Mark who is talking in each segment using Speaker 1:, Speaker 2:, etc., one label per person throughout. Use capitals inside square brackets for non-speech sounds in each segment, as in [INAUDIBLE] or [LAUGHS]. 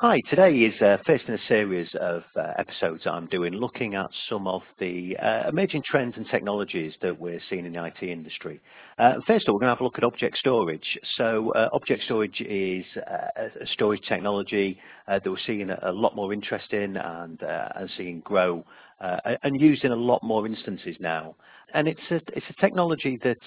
Speaker 1: Hi, today is uh, first in a series of uh, episodes I'm doing looking at some of the uh, emerging trends and technologies that we're seeing in the IT industry. Uh, first of all, we're going to have a look at object storage. So uh, object storage is uh, a storage technology that we're seeing a lot more interest in and, and seeing grow and used in a lot more instances now. And it's a, it's a technology that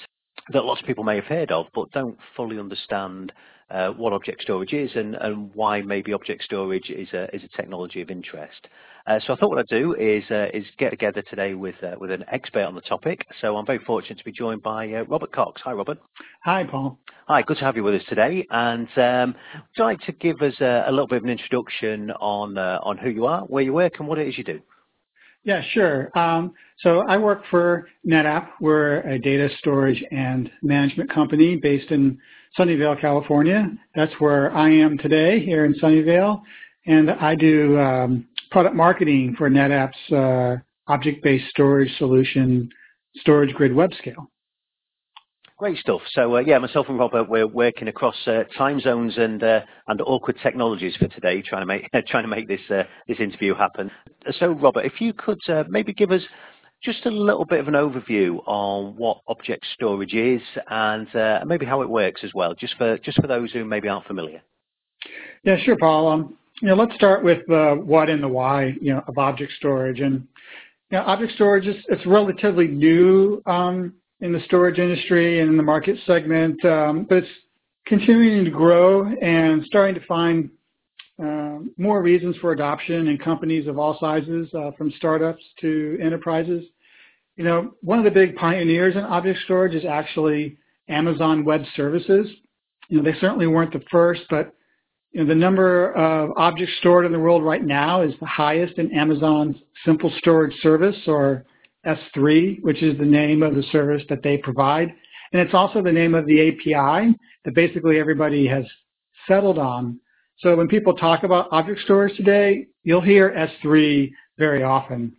Speaker 1: that lots of people may have heard of but don't fully understand uh, what object storage is and, and, why maybe object storage is a, is a technology of interest. Uh, so I thought what I'd do is, uh, is get together today with, uh, with an expert on the topic. So I'm very fortunate to be joined by uh, Robert Cox. Hi, Robert.
Speaker 2: Hi, Paul.
Speaker 1: Hi, good to have you with us today. And um, would you like to give us a, a, little bit of an introduction on, uh, on who you are, where you work, and what it is you do?
Speaker 2: Yeah, sure. Um, so I work for NetApp. We're a data storage and management company based in Sunnyvale, California. That's where I am today, here in Sunnyvale. And I do um, product marketing for NetApp's uh, object-based storage solution, Storage Grid Web WebScale.
Speaker 1: Great stuff. So uh, yeah, myself and Robert, we're working across uh, time zones and uh, and awkward technologies for today, trying to make [LAUGHS] trying to make this uh, this interview happen. So Robert, if you could uh, maybe give us just a little bit of an overview on what object storage is and uh, maybe how it works as well, just for just for those who maybe aren't familiar.
Speaker 2: Yeah, sure, Paul. Um, you know, let's start with the what and the why, you know, of object storage. And you know, object storage is it's relatively new um, in the storage industry and in the market segment, um, but it's continuing to grow and starting to find uh, more reasons for adoption in companies of all sizes, uh, from startups to enterprises. You know, one of the big pioneers in object storage is actually Amazon Web Services. You know, they certainly weren't the first, but you know, the number of objects stored in the world right now is the highest in Amazon's Simple Storage Service, or S3, which is the name of the service that they provide. And it's also the name of the API that basically everybody has settled on. So when people talk about object storage today, you'll hear S3 very often.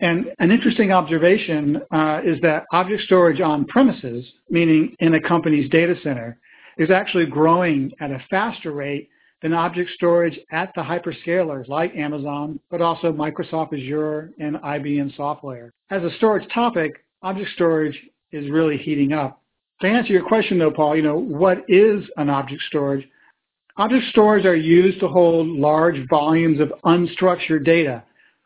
Speaker 2: And an interesting observation uh, is that object storage on premises, meaning in a company's data center, is actually growing at a faster rate than object storage at the hyperscalers like Amazon, but also Microsoft Azure and IBM SoftLayer. As a storage topic, object storage is really heating up. To answer your question though, Paul, you know, what is an object storage? Object stores are used to hold large volumes of unstructured data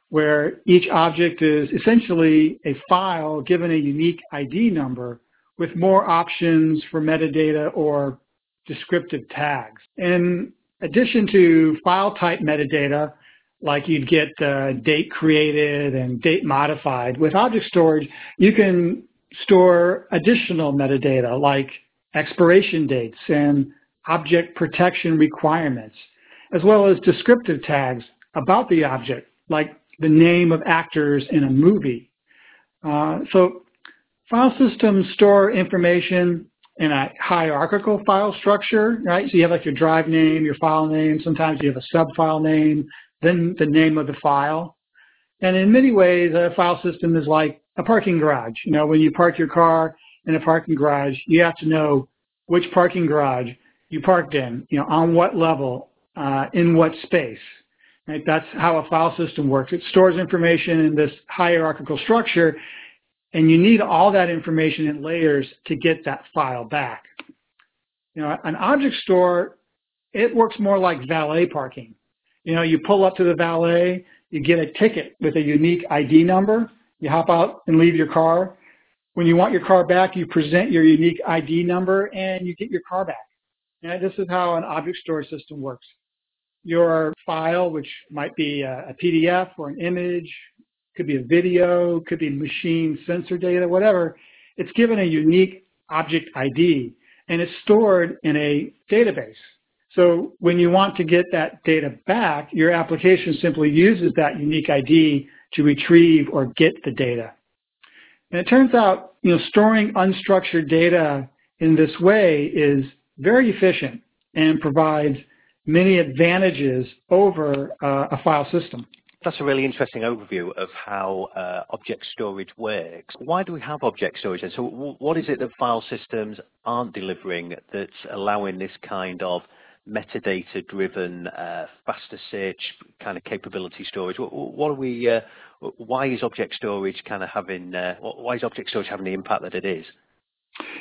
Speaker 2: where each object is essentially a file given a unique ID number with more options for metadata or descriptive tags. And addition to file type metadata, like you'd get uh, date created and date modified, with object storage, you can store additional metadata like expiration dates and object protection requirements, as well as descriptive tags about the object, like the name of actors in a movie. Uh, so file systems store information in a hierarchical file structure, right? So you have like your drive name, your file name, sometimes you have a sub-file name, then the name of the file. And in many ways, a file system is like a parking garage. You know, when you park your car in a parking garage, you have to know which parking garage you parked in, you know, on what level, uh, in what space. Right? That's how a file system works. It stores information in this hierarchical structure and you need all that information in layers to get that file back. You know, an object store, it works more like valet parking. You know, you pull up to the valet, you get a ticket with a unique ID number, you hop out and leave your car. When you want your car back, you present your unique ID number and you get your car back. And this is how an object store system works. Your file, which might be a PDF or an image, could be a video, could be machine sensor data, whatever. It's given a unique object ID and it's stored in a database. So when you want to get that data back, your application simply uses that unique ID to retrieve or get the data. And it turns out, you know, storing unstructured data in this way is very efficient and provides many advantages over uh, a file system.
Speaker 1: That's a really interesting overview of how uh, object storage works. Why do we have object storage? And so what is it that file systems aren't delivering that's allowing this kind of metadata-driven, uh, faster search kind of capability storage. What, what are we? Uh, why is object storage kind of having? Uh, why is object storage having the impact that it is?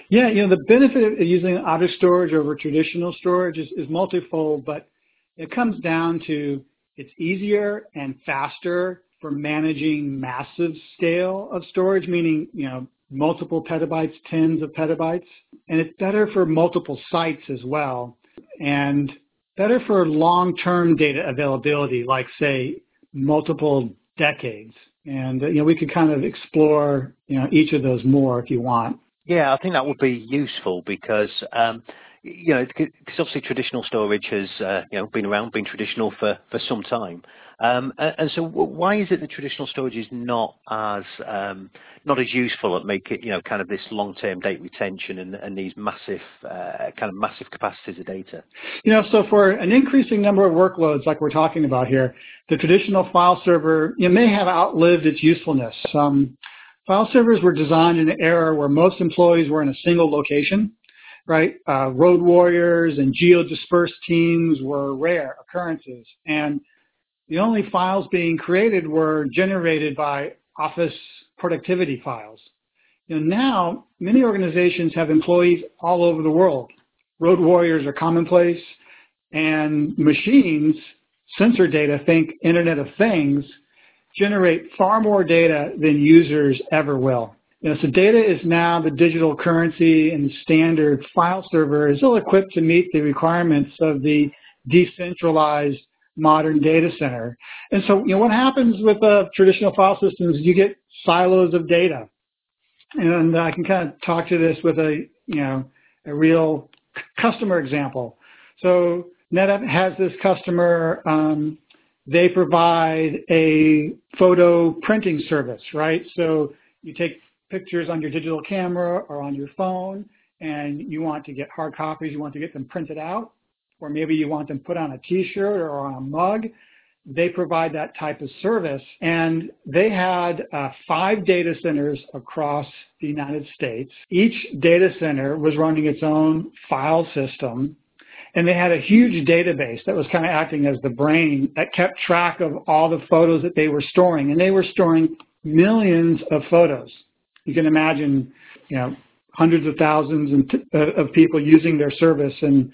Speaker 2: Yeah, you know, the benefit of using object storage over traditional storage is, is multifold, but it comes down to it's easier and faster for managing massive scale of storage, meaning, you know, multiple petabytes, tens of petabytes. And it's better for multiple sites as well. And better for long-term data availability, like say multiple decades. And, you know, we could kind of explore, you know, each of those more if you want.
Speaker 1: Yeah, I think that would be useful because um, you know, because obviously traditional storage has, uh, you know, been around, been traditional for, for some time. Um, and, so why is it that traditional storage is not as, um, not as useful at making, you know, kind of this long-term data retention and, and these massive, uh, kind of massive capacities of data?
Speaker 2: You know, so for an increasing number of workloads like we're talking about here, the traditional file server, you may have outlived its usefulness. Um, file servers were designed in an era where most employees were in a single location right? Uh, road warriors and geo-dispersed teams were rare occurrences. And the only files being created were generated by office productivity files. You know, now, many organizations have employees all over the world. Road warriors are commonplace, and machines, sensor data, think Internet of Things, generate far more data than users ever will. You know, so data is now the digital currency and standard file server is ill equipped to meet the requirements of the decentralized modern data center. And so, you know, what happens with uh, traditional file systems, you get silos of data. And I can kind of talk to this with a, you know, a real customer example. So NetApp has this customer, um, they provide a photo printing service, right? So you take pictures on your digital camera or on your phone and you want to get hard copies, you want to get them printed out, or maybe you want them put on a t-shirt or on a mug, they provide that type of service. And they had uh, five data centers across the United States. Each data center was running its own file system. And they had a huge database that was kind of acting as the brain that kept track of all the photos that they were storing. And they were storing millions of photos you can imagine, you know, hundreds of thousands uh, of people using their service and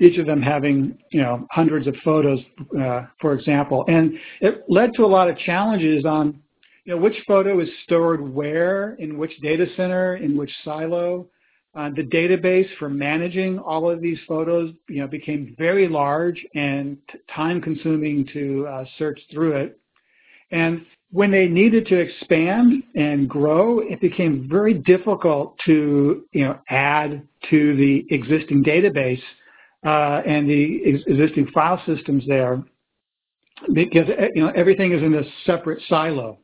Speaker 2: each of them having, you know, hundreds of photos, uh, for example. And it led to a lot of challenges on, you know, which photo is stored where, in which data center, in which silo. Uh, the database for managing all of these photos, you know, became very large and time consuming to uh, search through it. And when they needed to expand and grow, it became very difficult to you know add to the existing database uh, and the ex existing file systems there because you know everything is in a separate silo,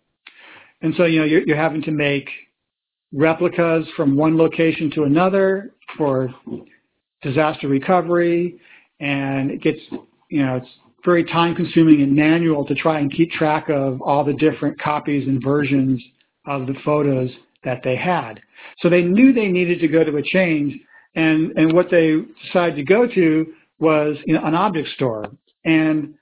Speaker 2: and so you know you're, you're having to make replicas from one location to another for disaster recovery, and it gets you know it's very time consuming and manual to try and keep track of all the different copies and versions of the photos that they had. So they knew they needed to go to a change and, and what they decided to go to was you know, an object store. And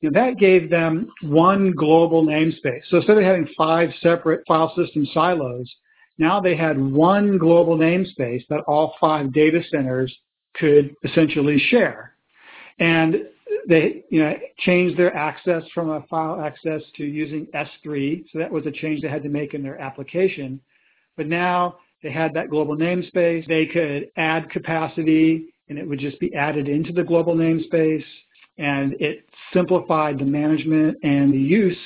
Speaker 2: you know, that gave them one global namespace. So instead of having five separate file system silos, now they had one global namespace that all five data centers could essentially share. And they you know changed their access from a file access to using S3. So that was a change they had to make in their application. But now they had that global namespace. They could add capacity and it would just be added into the global namespace. And it simplified the management and the use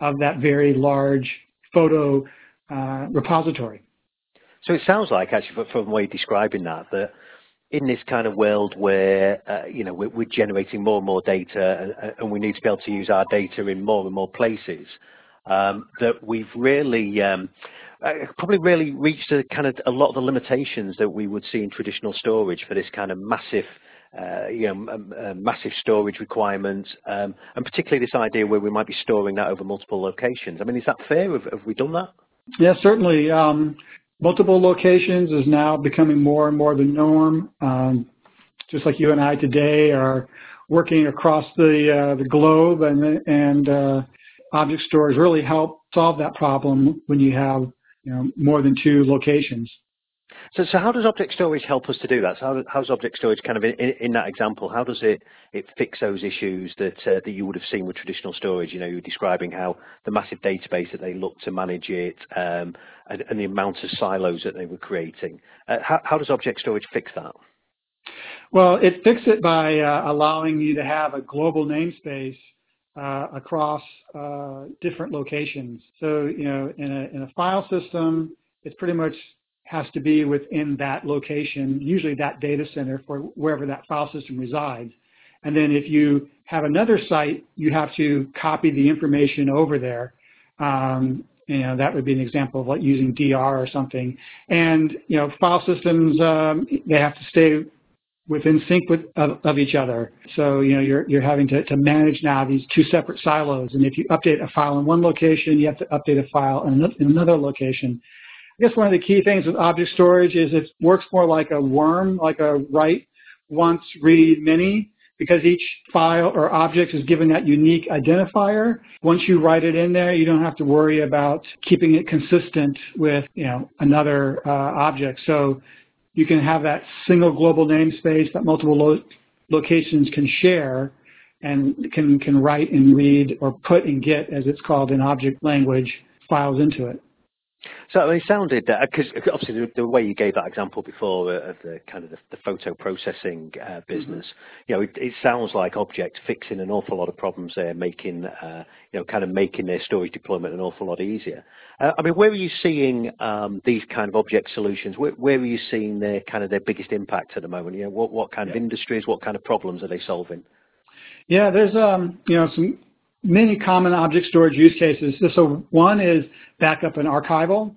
Speaker 2: of that very large photo uh, repository.
Speaker 1: So it sounds like, actually, from the way you're describing that, that in this kind of world where uh, you know we're, we're, generating more and more data and, and, we need to be able to use our data in more and more places, um, that we've really um, uh, probably really reached a kind of a lot of the limitations that we would see in traditional storage for this kind of massive. Uh, you know, uh, massive storage requirements, um, and particularly this idea where we might be storing that over multiple locations. I mean, is that fair? Have, have we done that?
Speaker 2: Yeah, certainly. Um, multiple locations is now becoming more and more the norm. Um, just like you and I today are working across the uh, the globe, and and uh, object stores really help solve that problem when you have you know more than two locations.
Speaker 1: So, so how does object storage help us to do that? So how, how's object storage kind of in, in, that example? How does it it fix those issues that uh, that you would have seen with traditional storage? You know, you were describing how the massive database that they look to manage it um, and, and, the amount of silos that they were creating. Uh, how, how does object storage fix that?
Speaker 2: Well, it fixes it by uh, allowing you to have a global namespace uh, across uh, different locations. So, you know, in a, in a file system, it's pretty much has to be within that location, usually that data center for wherever that file system resides. And then if you have another site, you have to copy the information over there. Um, you know, that would be an example of like using DR or something. And, you know, file systems, um, they have to stay within sync with, of, of, each other. So, you know, you're, you're having to, to manage now these two separate silos. And if you update a file in one location, you have to update a file in another location. I guess one of the key things with object storage is it works more like a worm, like a write once, read many, because each file or object is given that unique identifier. Once you write it in there, you don't have to worry about keeping it consistent with, you know, another uh, object. So you can have that single global namespace that multiple lo locations can share and can, can write and read or put and get, as it's called in object language, files into it.
Speaker 1: So it sounded because uh, obviously the, the, way you gave that example before uh, of the kind of the, the photo processing uh, mm-hmm. business, mm-hmm. you know, it, it, sounds like object fixing an awful lot of problems there, making uh, you know, kind of making their storage deployment an awful lot easier. Uh, I mean, where are you seeing um, these kind of object solutions? Where, where, are you seeing their kind of their biggest impact at the moment? You know, what what kind yeah. of industries, what kind of problems are they solving?
Speaker 2: Yeah, there's um, you know some many common object storage use cases. So one is backup and archival.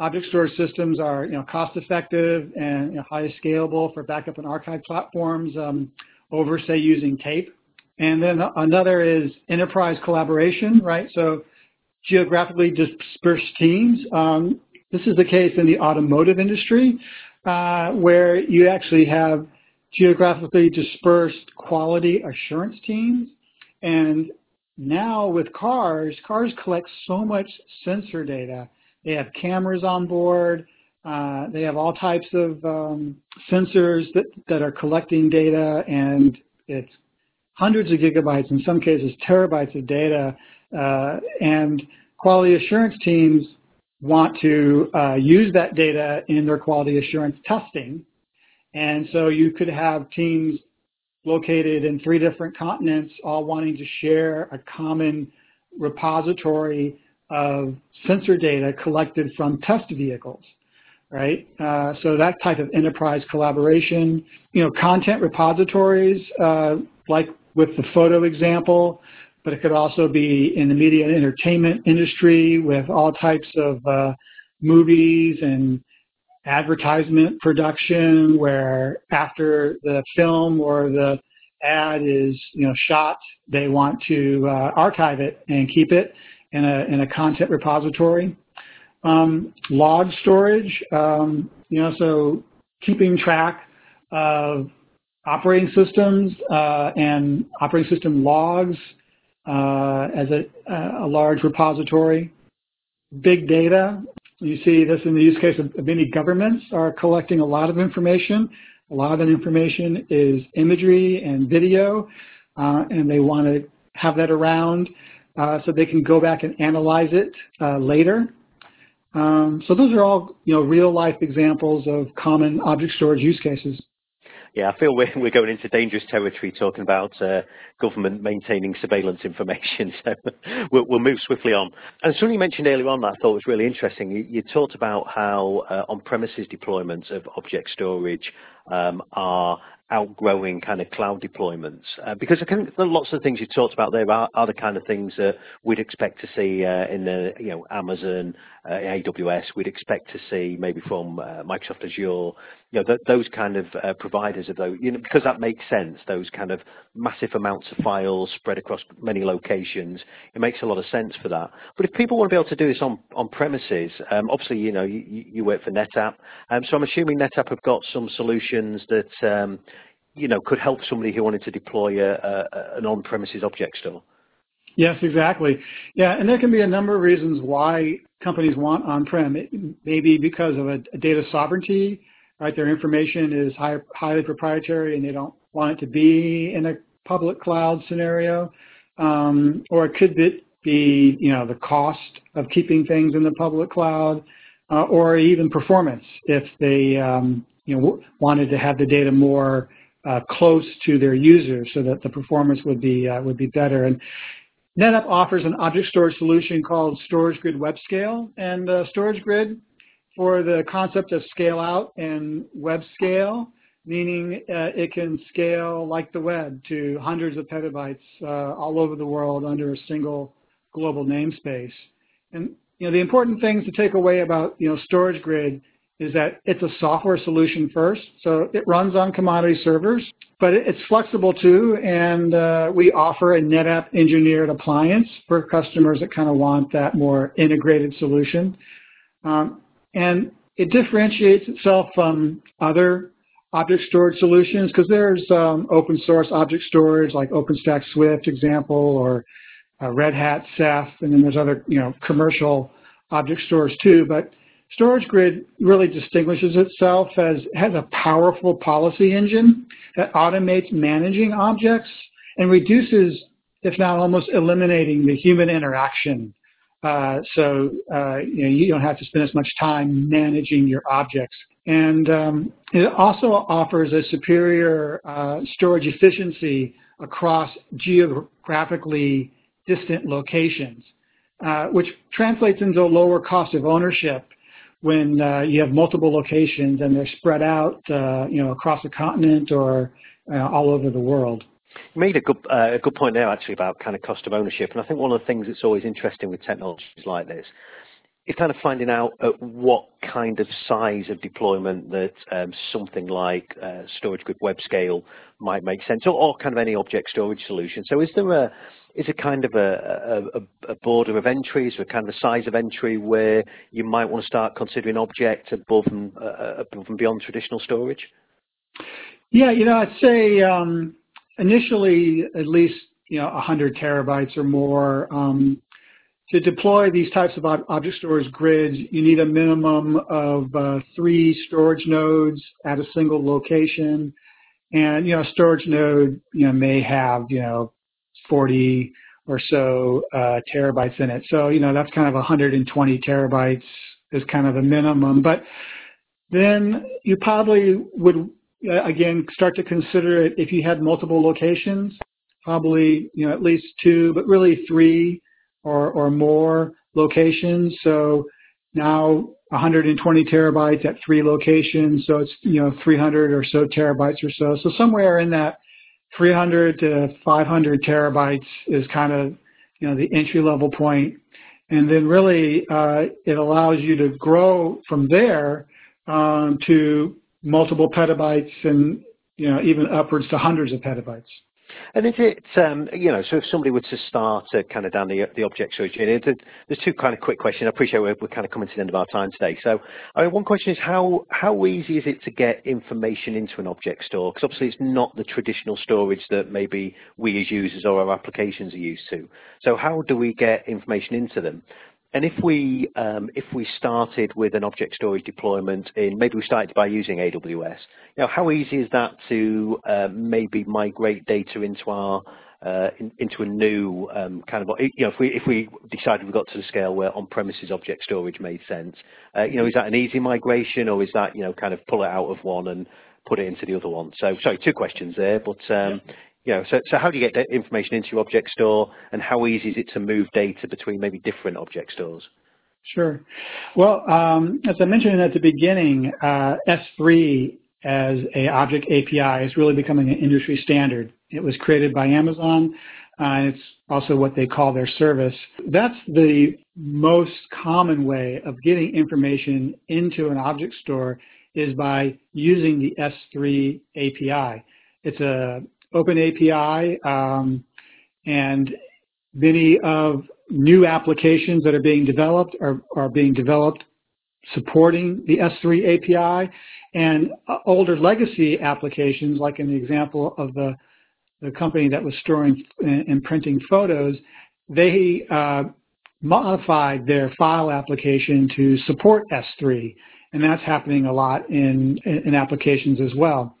Speaker 2: Object storage systems are you know, cost effective and you know, highly scalable for backup and archive platforms um, over, say, using tape. And then another is enterprise collaboration, right? So geographically dispersed teams. Um, this is the case in the automotive industry, uh, where you actually have geographically dispersed quality assurance teams. And now with cars, cars collect so much sensor data. They have cameras on board. Uh, they have all types of um, sensors that, that are collecting data, and it's hundreds of gigabytes, in some cases terabytes of data. Uh, and quality assurance teams want to uh, use that data in their quality assurance testing. And so you could have teams located in three different continents, all wanting to share a common repository of sensor data collected from test vehicles, right? Uh, so that type of enterprise collaboration, you know, content repositories, uh, like with the photo example, but it could also be in the media and entertainment industry with all types of uh, movies and advertisement production where after the film or the ad is you know shot, they want to uh, archive it and keep it in a, in a content repository. Um, log storage, um, you know, so keeping track of operating systems uh, and operating system logs uh, as a, a large repository. Big data, you see this in the use case of many governments are collecting a lot of information. A lot of that information is imagery and video, uh, and they want to have that around uh, so they can go back and analyze it uh, later. Um, so those are all, you know, real life examples of common object storage use cases.
Speaker 1: Yeah, I feel we're, we're going into dangerous territory talking about uh, government maintaining surveillance information, [LAUGHS] so we'll, we'll, move swiftly on. And something you mentioned earlier on that I thought was really interesting, you, you talked about how uh, on-premises deployments of object storage um, are outgrowing kind of cloud deployments? Uh, because I think lots of things you talked about there are, are the kind of things that we'd expect to see uh, in the you know Amazon, AWS. We'd expect to see maybe from uh, Microsoft Azure, you know, th those kind of uh, providers of those, you know, because that makes sense. Those kind of massive amounts of files spread across many locations. It makes a lot of sense for that. But if people want to be able to do this on on premises, um, obviously you know you, you work for NetApp, um, so I'm assuming NetApp have got some solutions that um, you know, could help somebody who wanted to deploy a, a, an on-premises object store.
Speaker 2: Yes, exactly. Yeah, and there can be a number of reasons why companies want on-prem. Maybe because of a, a, data sovereignty, right? Their information is high, highly proprietary and they don't want it to be in a public cloud scenario. Um, or it could be, you know, the cost of keeping things in the public cloud, uh, or even performance if they, um, you know, wanted to have the data more uh, close to their users so that the performance would be uh, would be better. And NetApp offers an object storage solution called Storage Grid Web Scale, and uh, Storage Grid for the concept of scale out and web scale, meaning uh, it can scale like the web to hundreds of petabytes uh, all over the world under a single global namespace. And you know the important things to take away about you know Storage Grid is that it's a software solution first. So it runs on commodity servers, but it's flexible too. And uh, we offer a NetApp engineered appliance for customers that kind of want that more integrated solution. Um, and it differentiates itself from other object storage solutions because there's um, open source object storage like OpenStack Swift example or uh, Red Hat Ceph, and then there's other you know commercial object stores too. But Storage Grid really distinguishes itself as has a powerful policy engine that automates managing objects and reduces, if not almost eliminating, the human interaction. Uh, so uh, you, know, you don't have to spend as much time managing your objects. And um, it also offers a superior uh, storage efficiency across geographically distant locations, uh, which translates into a lower cost of ownership when uh, you have multiple locations and they're spread out, uh, you know, across a continent or uh, all over the world.
Speaker 1: You made a good, uh, a good point there actually about kind of cost of ownership, and I think one of the things that's always interesting with technologies like this is kind of finding out at what kind of size of deployment that um, something like uh, storage grid web scale might make sense, or, or, kind of any object storage solution. So is there a is it kind of a, a, a border of entries, or kind of a size of entry where you might want to start considering objects above and, uh, above and beyond traditional storage?
Speaker 2: Yeah, you know, I'd say um, initially at least you know 100 terabytes or more. Um, to deploy these types of object storage grids, you need a minimum of uh, three storage nodes at a single location. And, you know, a storage node, you know, may have, you know, 40 or so uh, terabytes in it. So, you know, that's kind of 120 terabytes is kind of the minimum. But then you probably would, uh, again, start to consider it if you had multiple locations, probably, you know, at least two, but really three or, or more locations. So now 120 terabytes at three locations. So it's, you know, 300 or so terabytes or so. So somewhere in that 300 to 500 terabytes is kind of, you know, the entry level. And then really uh, it allows you to grow from there um, to multiple petabytes and, you know, even upwards to hundreds of petabytes.
Speaker 1: And is it, um, you know, so if somebody were to start uh, kind of down the, the object storage journey, there's two kind of quick questions. I appreciate we're, we're kind of coming to the end of our time today. So I mean, one question is how, how easy is it to get information into an object store? Because obviously it's not the traditional storage that maybe we as users or our applications are used to. So how do we get information into them? And if we um, if we started with an object storage deployment in maybe we started by using AWS, know, how easy is that to uh, maybe migrate data into our uh, in, into a new um, kind of you know if we if we decided we got to the scale where on-premises object storage made sense, uh, you know, is that an easy migration or is that you know kind of pull it out of one and put it into the other one? So sorry, two questions there, but um, you know, so, so how do you get information into your object store and how easy is it to move data between maybe different object stores?
Speaker 2: Sure. Well, um, as I mentioned at the beginning, uh, S3 as a object API is really becoming an industry standard. It was created by Amazon. Uh, it's also what they call their service. That's the most common way of getting information into an object store is by using the S3 API. It's a open API, um, and many of new applications that are being developed are, are being developed supporting the S3 API and uh, older legacy applications, like in the example of the, the company that was storing and printing photos, they uh, modified their file application to support S3, and that's happening a lot in, in applications as well.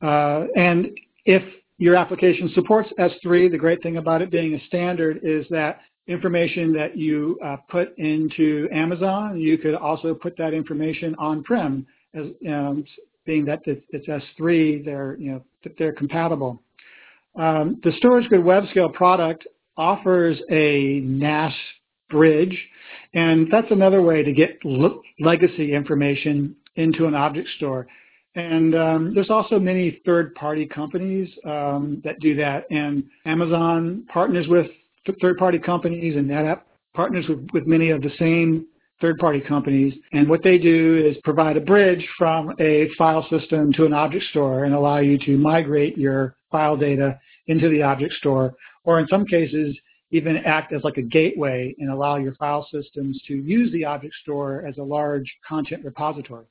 Speaker 2: Uh, and if your application supports S3, the great thing about it being a standard is that information that you uh, put into Amazon, you could also put that information on-prem as um, being that it's S3, they're, you know, they're compatible. Um, the StorageGrid WebScale product offers a NAS bridge, and that's another way to get legacy information into an object store. And um, there's also many third-party companies um, that do that. And Amazon partners with third-party companies, and NetApp partners with, with many of the same third-party companies. And what they do is provide a bridge from a file system to an object store and allow you to migrate your file data into the object store, or in some cases, even act as like a gateway and allow your file systems to use the object store as a large content repository.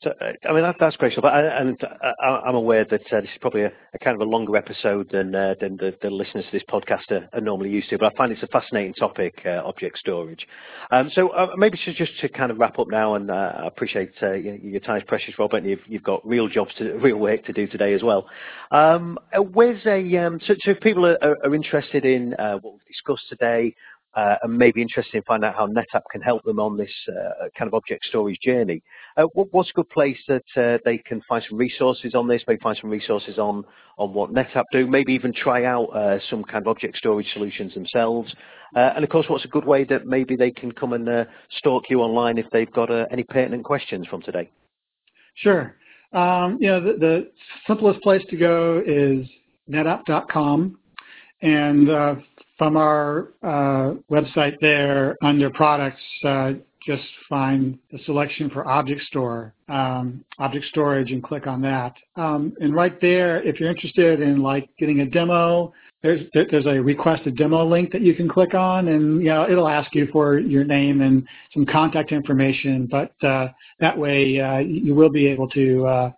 Speaker 1: So, uh, I mean, that, that's great. I, and I, am aware that uh, this is probably a, a, kind of a longer episode than, uh, than the, the, listeners to this podcast are, are, normally used to, but I find it's a fascinating topic, uh, object storage. Um, so uh, maybe just to kind of wrap up now, and uh, I appreciate your time is precious, Robert, and you've, you've got real jobs, to, [LAUGHS] real work to do today as well. Um, where's a, um, so, so, if people are, are interested in what we've discussed today, uh, and maybe interested in finding out how NetApp can help them on this uh, kind of object storage journey. Uh, what, what's a good place that uh, they can find some resources on this, maybe find some resources on, on what NetApp do, maybe even try out uh, some kind of object storage solutions themselves. Uh, and of course, what's a good way that maybe they can come and stalk you online if they've got any pertinent questions from today?
Speaker 2: Sure. Um, you know, the, the, simplest place to go is netapp.com. And from our uh, website there under products, uh, just find the selection for object store, um, object storage and click on that. Um, and right there, if you're interested in like getting a demo, there's there's a request a demo link that you can click on and you know it'll ask you for your name and some contact information but uh, that way uh, you will be able to uh,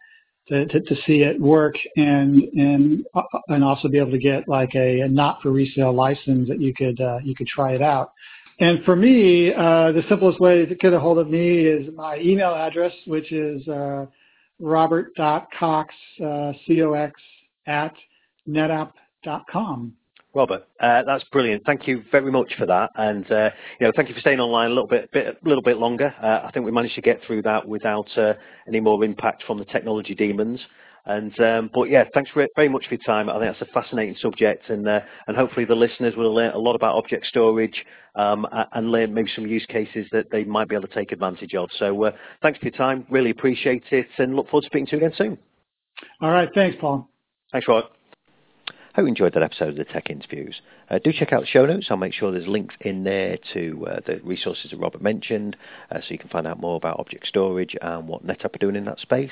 Speaker 2: to, to, to, see it work and and uh, and also be able to get like a, a not for resale license that you could uh, you could try it out. And for me, uh, the simplest way to get a hold of me is my email address, which is uh, robert.cox, uh, C-O-X, at netapp.com.
Speaker 1: Robert, uh, that's brilliant. Thank you very much for that, and uh, you know, thank you for staying online a little bit, bit a little bit longer. Uh, I think we managed to get through that without uh, any more impact from the technology demons. And um, but yeah, thanks very much for your time. I think that's a fascinating subject, and uh, and hopefully the listeners will learn a lot about object storage um, and learn maybe some use cases that they might be able to take advantage of. So uh, thanks for your time. Really appreciate it, and look forward to speaking to you again soon.
Speaker 2: All right, thanks, Paul.
Speaker 1: Thanks, Robert. Hope you enjoyed that episode of the Tech Interviews. Uh, do check out the show notes. I'll make sure there's links in there to uh, the resources that Robert mentioned uh, so you can find out more about object storage and what NetApp are doing in that space.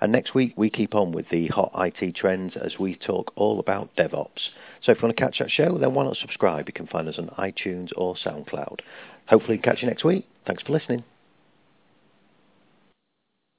Speaker 1: And next week, we keep on with the hot IT trends as we talk all about DevOps. So if you want to catch that show, then why not subscribe? You can find us on iTunes or SoundCloud. Hopefully catch you next week. Thanks for listening.